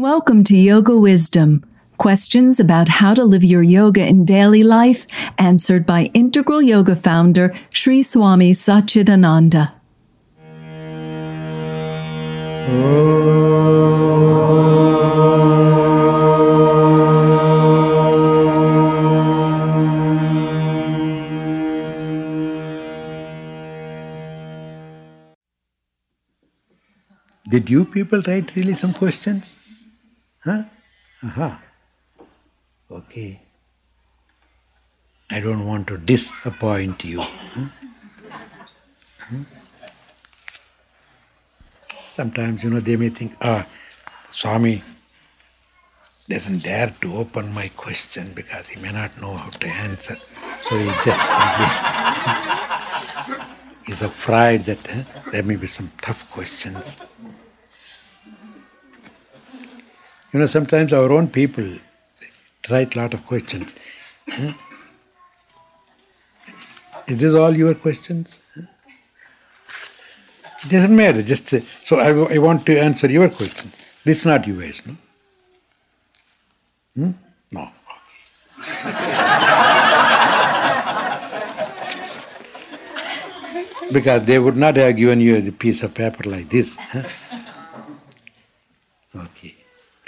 Welcome to Yoga Wisdom. Questions about how to live your yoga in daily life answered by Integral Yoga founder Sri Swami Satchidananda. Did you people write really some questions? Huh? Uh-huh. Okay. I don't want to disappoint you. Hmm? Hmm? Sometimes, you know, they may think, ah, Swami doesn't dare to open my question because he may not know how to answer. So he just he's afraid that eh, there may be some tough questions. You know, sometimes our own people write a lot of questions. Hmm? Is this all your questions? It doesn't matter. Just say, so I, I want to answer your question. This is not yours, no? Hmm? No. Because they would not have given you a piece of paper like this. Huh?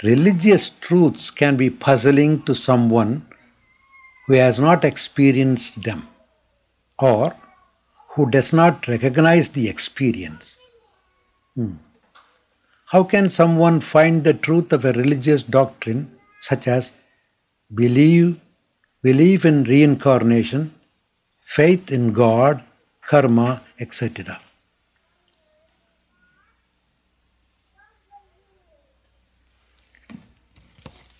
Religious truths can be puzzling to someone who has not experienced them or who does not recognize the experience. Hmm. How can someone find the truth of a religious doctrine such as believe, belief in reincarnation, faith in God, karma, etc.?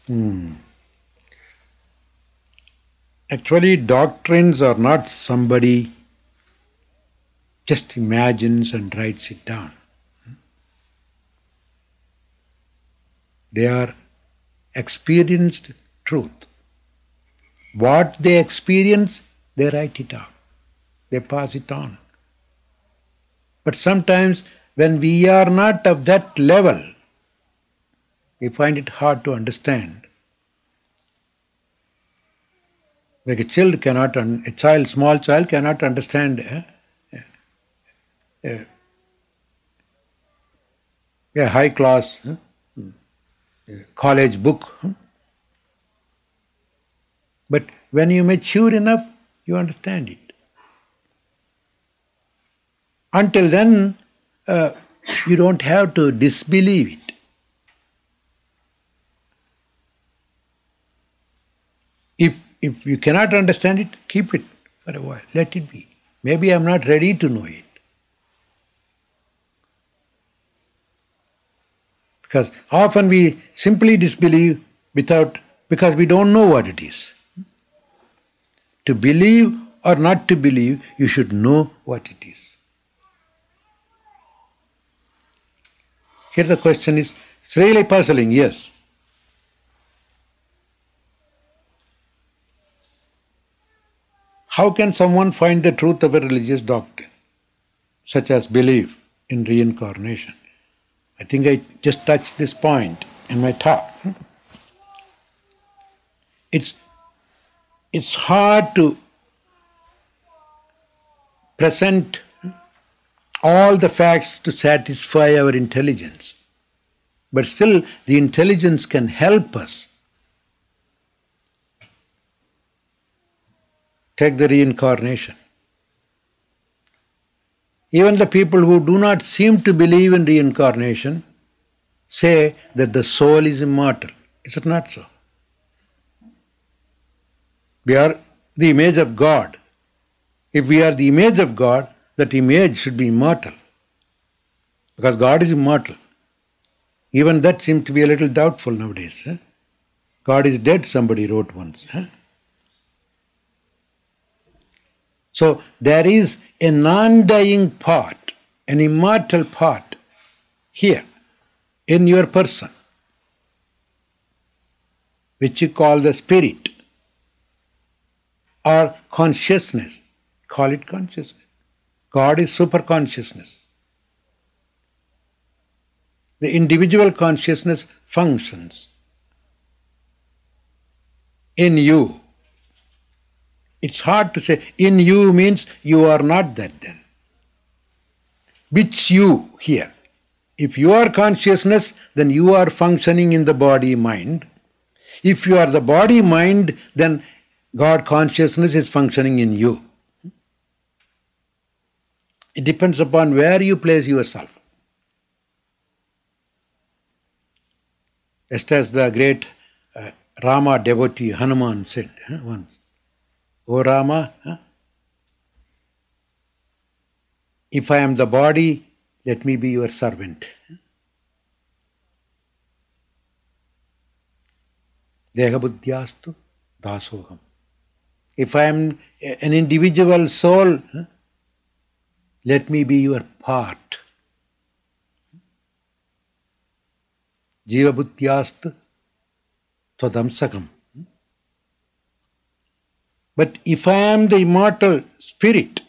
Hmm. Actually, doctrines are not somebody just imagines and writes it down. They are experienced truth. What they experience, they write it out, they pass it on. But sometimes, when we are not of that level, we find it hard to understand. Like a child cannot, a child, small child cannot understand a, a, a high class hmm. college book. Hmm? But when you mature enough, you understand it. Until then, uh, you don't have to disbelieve it. If, if you cannot understand it, keep it for a while. Let it be. Maybe I'm not ready to know it. Because often we simply disbelieve without because we don't know what it is. To believe or not to believe, you should know what it is. Here the question is, it's really puzzling, yes. How can someone find the truth of a religious doctrine, such as belief in reincarnation? I think I just touched this point in my talk. It's, it's hard to present all the facts to satisfy our intelligence. But still, the intelligence can help us Take the reincarnation. Even the people who do not seem to believe in reincarnation say that the soul is immortal. Is it not so? We are the image of God. If we are the image of God, that image should be immortal. Because God is immortal. Even that seems to be a little doubtful nowadays. God is dead, somebody wrote once. So there is a non dying part, an immortal part here in your person, which you call the spirit or consciousness. Call it consciousness. God is super consciousness. The individual consciousness functions in you. It's hard to say in you means you are not that then. Which you here? If you are consciousness, then you are functioning in the body mind. If you are the body mind, then God consciousness is functioning in you. It depends upon where you place yourself. Just as the great uh, Rama devotee Hanuman said huh, once, O Rama, if I am the body, let me be your servant. Dehabuddhyastu dasoham. If I am an individual soul, let me be your part. Jiva tadamsakam. But if I am the immortal spirit,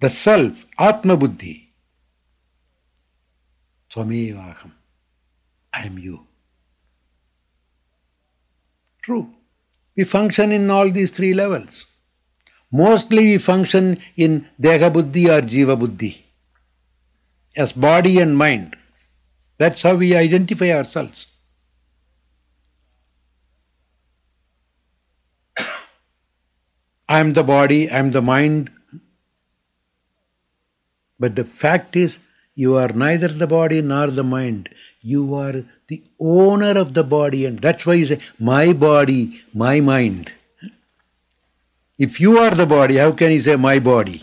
the self, Atma Buddhi, Swamevaham, I am you. True. We function in all these three levels. Mostly we function in Deha Buddhi or Jiva Buddhi as body and mind. That's how we identify ourselves. I am the body, I am the mind. But the fact is, you are neither the body nor the mind. You are the owner of the body, and that's why you say, My body, my mind. If you are the body, how can you say, My body?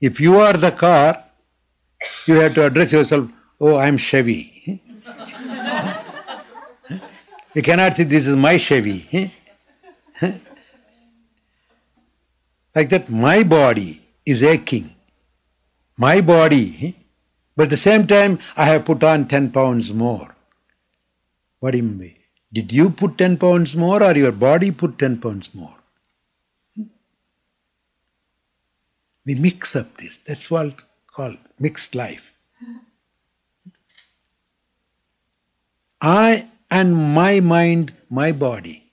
If you are the car, you have to address yourself, Oh, I am Chevy. you cannot say, This is my Chevy. like that, my body is aching. My body, but at the same time, I have put on 10 pounds more. What do you mean? Did you put 10 pounds more or your body put 10 pounds more? We mix up this. That's what called mixed life. I and my mind, my body.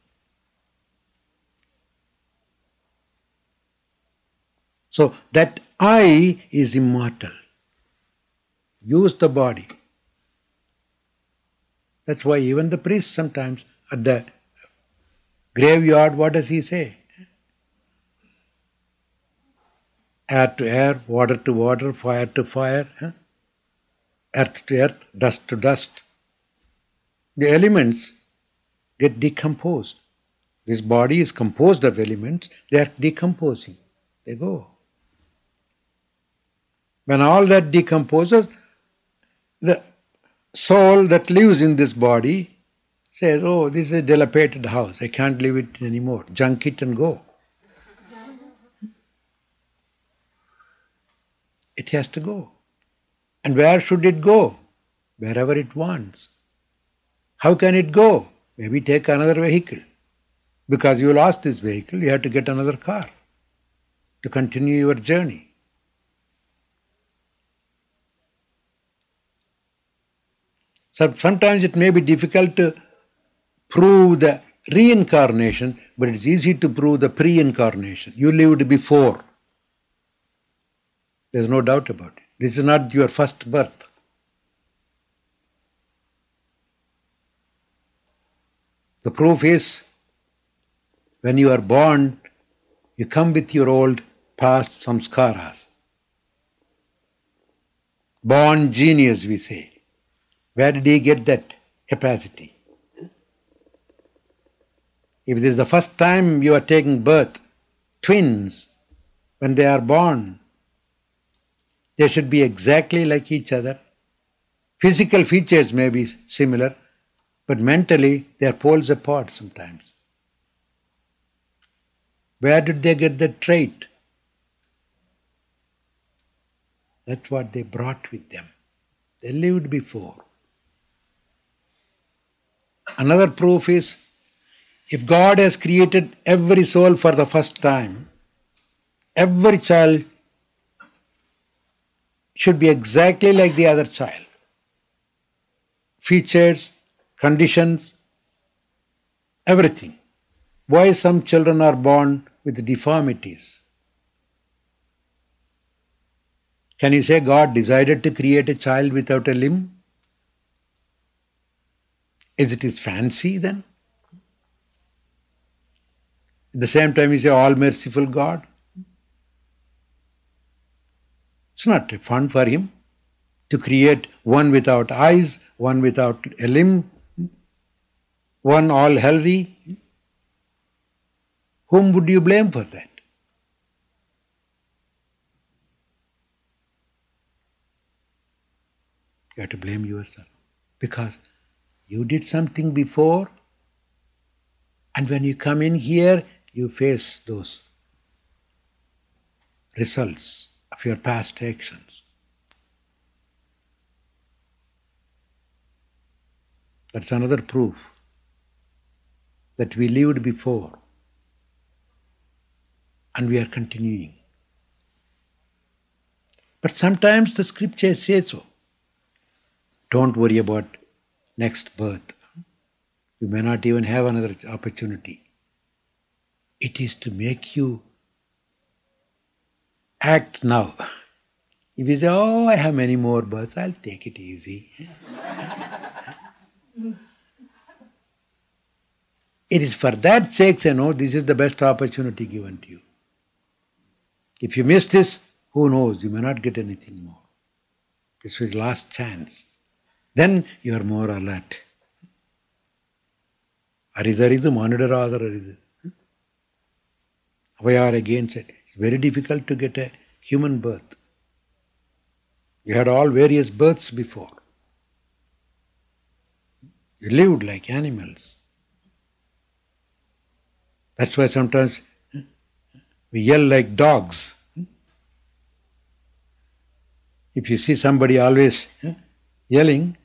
So that I is immortal. Use the body. That's why even the priest sometimes at the graveyard, what does he say? Air to air, water to water, fire to fire, huh? earth to earth, dust to dust. The elements get decomposed. This body is composed of elements, they are decomposing. They go. When all that decomposes, the soul that lives in this body says, Oh, this is a dilapidated house. I can't live it anymore. Junk it and go. It has to go. And where should it go? Wherever it wants. How can it go? Maybe take another vehicle. Because you lost this vehicle, you have to get another car to continue your journey. So sometimes it may be difficult to prove the reincarnation, but it's easy to prove the pre incarnation. You lived before. There's no doubt about it. This is not your first birth. The proof is when you are born, you come with your old past samskaras. Born genius, we say. Where did he get that capacity? If this is the first time you are taking birth, twins, when they are born, they should be exactly like each other. Physical features may be similar, but mentally they are poles apart sometimes. Where did they get that trait? That's what they brought with them. They lived before. Another proof is if God has created every soul for the first time, every child should be exactly like the other child. Features, conditions, everything. Why some children are born with deformities? Can you say God decided to create a child without a limb? Is it his fancy then? At the same time, he's a all merciful God. It's not fun for him to create one without eyes, one without a limb, one all healthy. Whom would you blame for that? You have to blame yourself because you did something before, and when you come in here, you face those results of your past actions. That's another proof that we lived before and we are continuing. But sometimes the scripture says so. Don't worry about next birth. You may not even have another opportunity. It is to make you act now. If you say, Oh, I have many more births, I'll take it easy. it is for that sake, you know, this is the best opportunity given to you. If you miss this, who knows, you may not get anything more. This is last chance then you are more alert. Aridaridu, monitorada aridu. Avvaiyar again said, it's very difficult to get a human birth. You had all various births before. You lived like animals. That's why sometimes we yell like dogs. If you see somebody always yelling,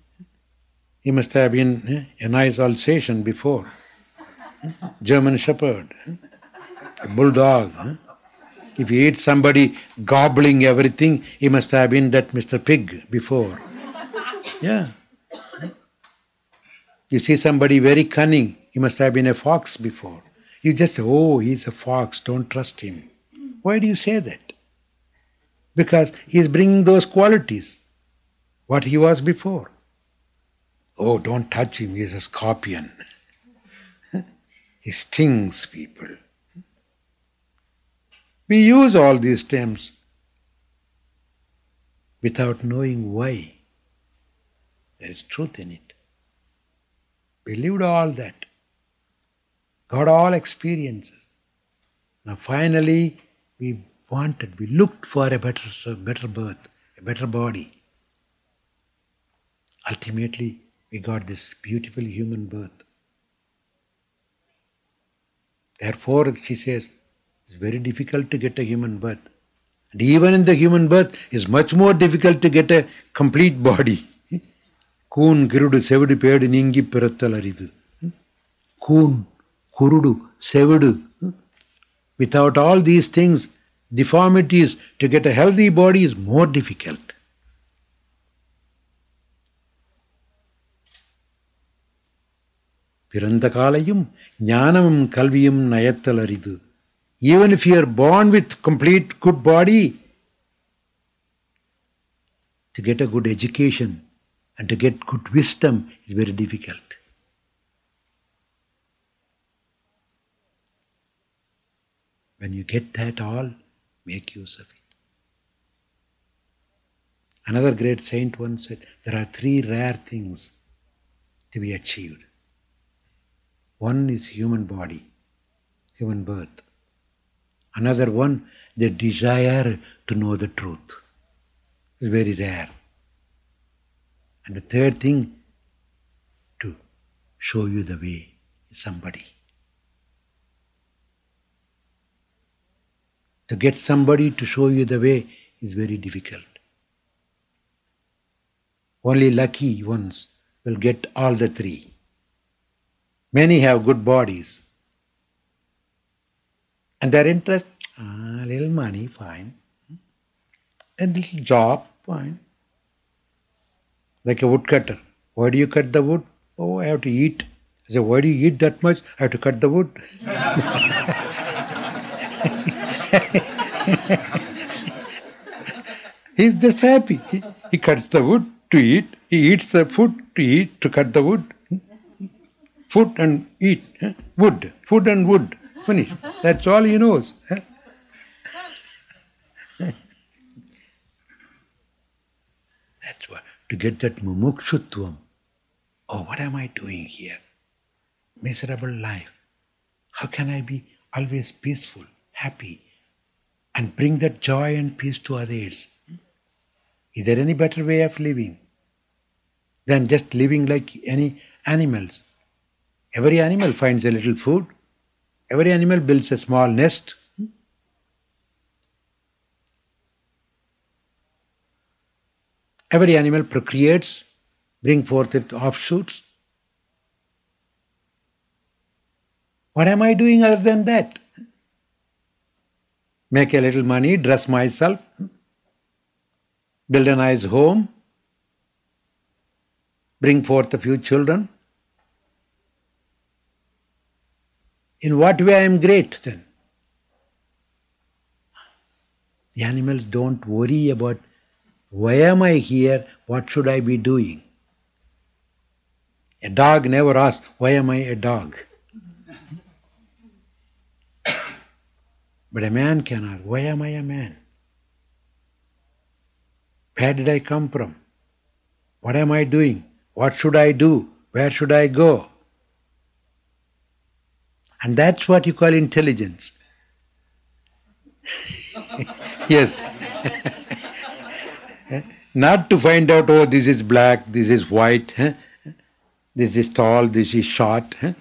he must have been eh, a nice Alsatian before. German Shepherd, a bulldog. Eh. If he eat somebody gobbling everything, he must have been that Mr. Pig before. Yeah. You see somebody very cunning, he must have been a fox before. You just say, oh, he's a fox, don't trust him. Why do you say that? Because he's bringing those qualities, what he was before. Oh, don't touch him, he's a scorpion. he stings people. We use all these terms without knowing why. There is truth in it. We lived all that, got all experiences. Now finally, we wanted, we looked for a better, better birth, a better body. Ultimately, we got this beautiful human birth. Therefore, she says, it's very difficult to get a human birth. And even in the human birth, it's much more difficult to get a complete body. Koon கிருடு செவிடு pad நீங்கி பிறத்தல் அரிது கூன் குருடு செவிடு without all these things deformities to get a healthy body is more difficult பிறந்த காலையும் ஞானமும் கல்வியும் நயத்தல் அரிது even if you are born with complete good body to get a good education and to get good wisdom is very difficult when you get that all make use of it another great saint once said there are three rare things to be achieved one is human body, human birth. Another one, the desire to know the truth. is very rare. And the third thing, to show you the way is somebody. To get somebody to show you the way is very difficult. Only lucky ones will get all the three. Many have good bodies. And their interest, ah, a little money, fine. A little job, Fine. Like a woodcutter. Why do you cut the wood? Oh, I have to eat. I say, why do you eat that much? I have to cut the wood. He's just happy. He, he cuts the wood to eat. He eats the food to eat, to cut the wood. Food and eat. Eh? Wood. Food and wood. Finish. That's all he knows. Eh? That's why. To get that mumukshutvam. Oh, what am I doing here? Miserable life. How can I be always peaceful, happy, and bring that joy and peace to others? Is there any better way of living than just living like any animals? Every animal finds a little food. Every animal builds a small nest. Every animal procreates, bring forth its offshoots. What am I doing other than that? Make a little money, dress myself, build a nice home, bring forth a few children. In what way I am great then? The animals don't worry about why am I here, what should I be doing? A dog never asks, why am I a dog? but a man can ask, why am I a man? Where did I come from? What am I doing? What should I do? Where should I go? And that's what you call intelligence. yes. Not to find out, oh, this is black, this is white, huh? this is tall, this is short, huh?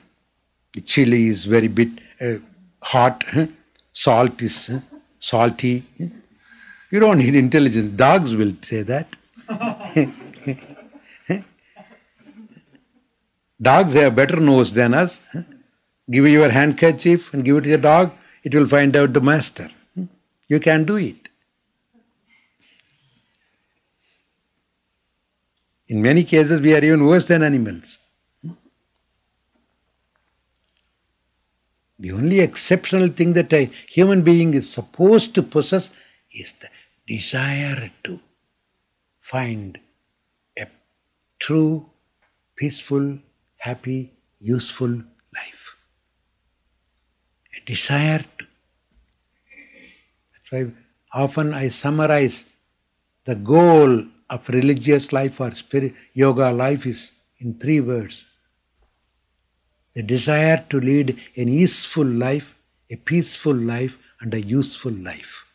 the chili is very bit uh, hot, huh? salt is salty. You don't need intelligence. Dogs will say that. Dogs have better nose than us. Give your handkerchief and give it to the dog, it will find out the master. Hmm? You can do it. In many cases, we are even worse than animals. Hmm? The only exceptional thing that a human being is supposed to possess is the desire to find a true, peaceful, happy, useful desire to. That's why often I summarize the goal of religious life or spirit yoga life is in three words. The desire to lead an easeful life, a peaceful life, and a useful life.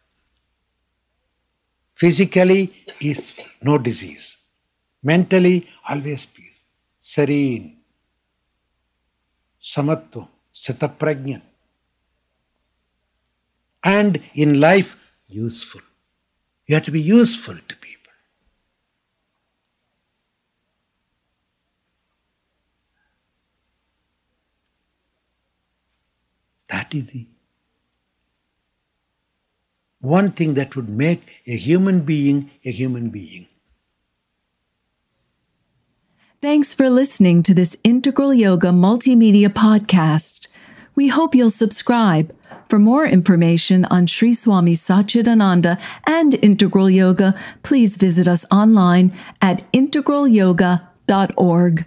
Physically is no disease. Mentally, always peace. Serene. Samatva. Sthitaprajna. And in life, useful. You have to be useful to people. That is the one thing that would make a human being a human being. Thanks for listening to this Integral Yoga Multimedia Podcast. We hope you'll subscribe. For more information on Sri Swami Satchidananda and Integral Yoga, please visit us online at integralyoga.org.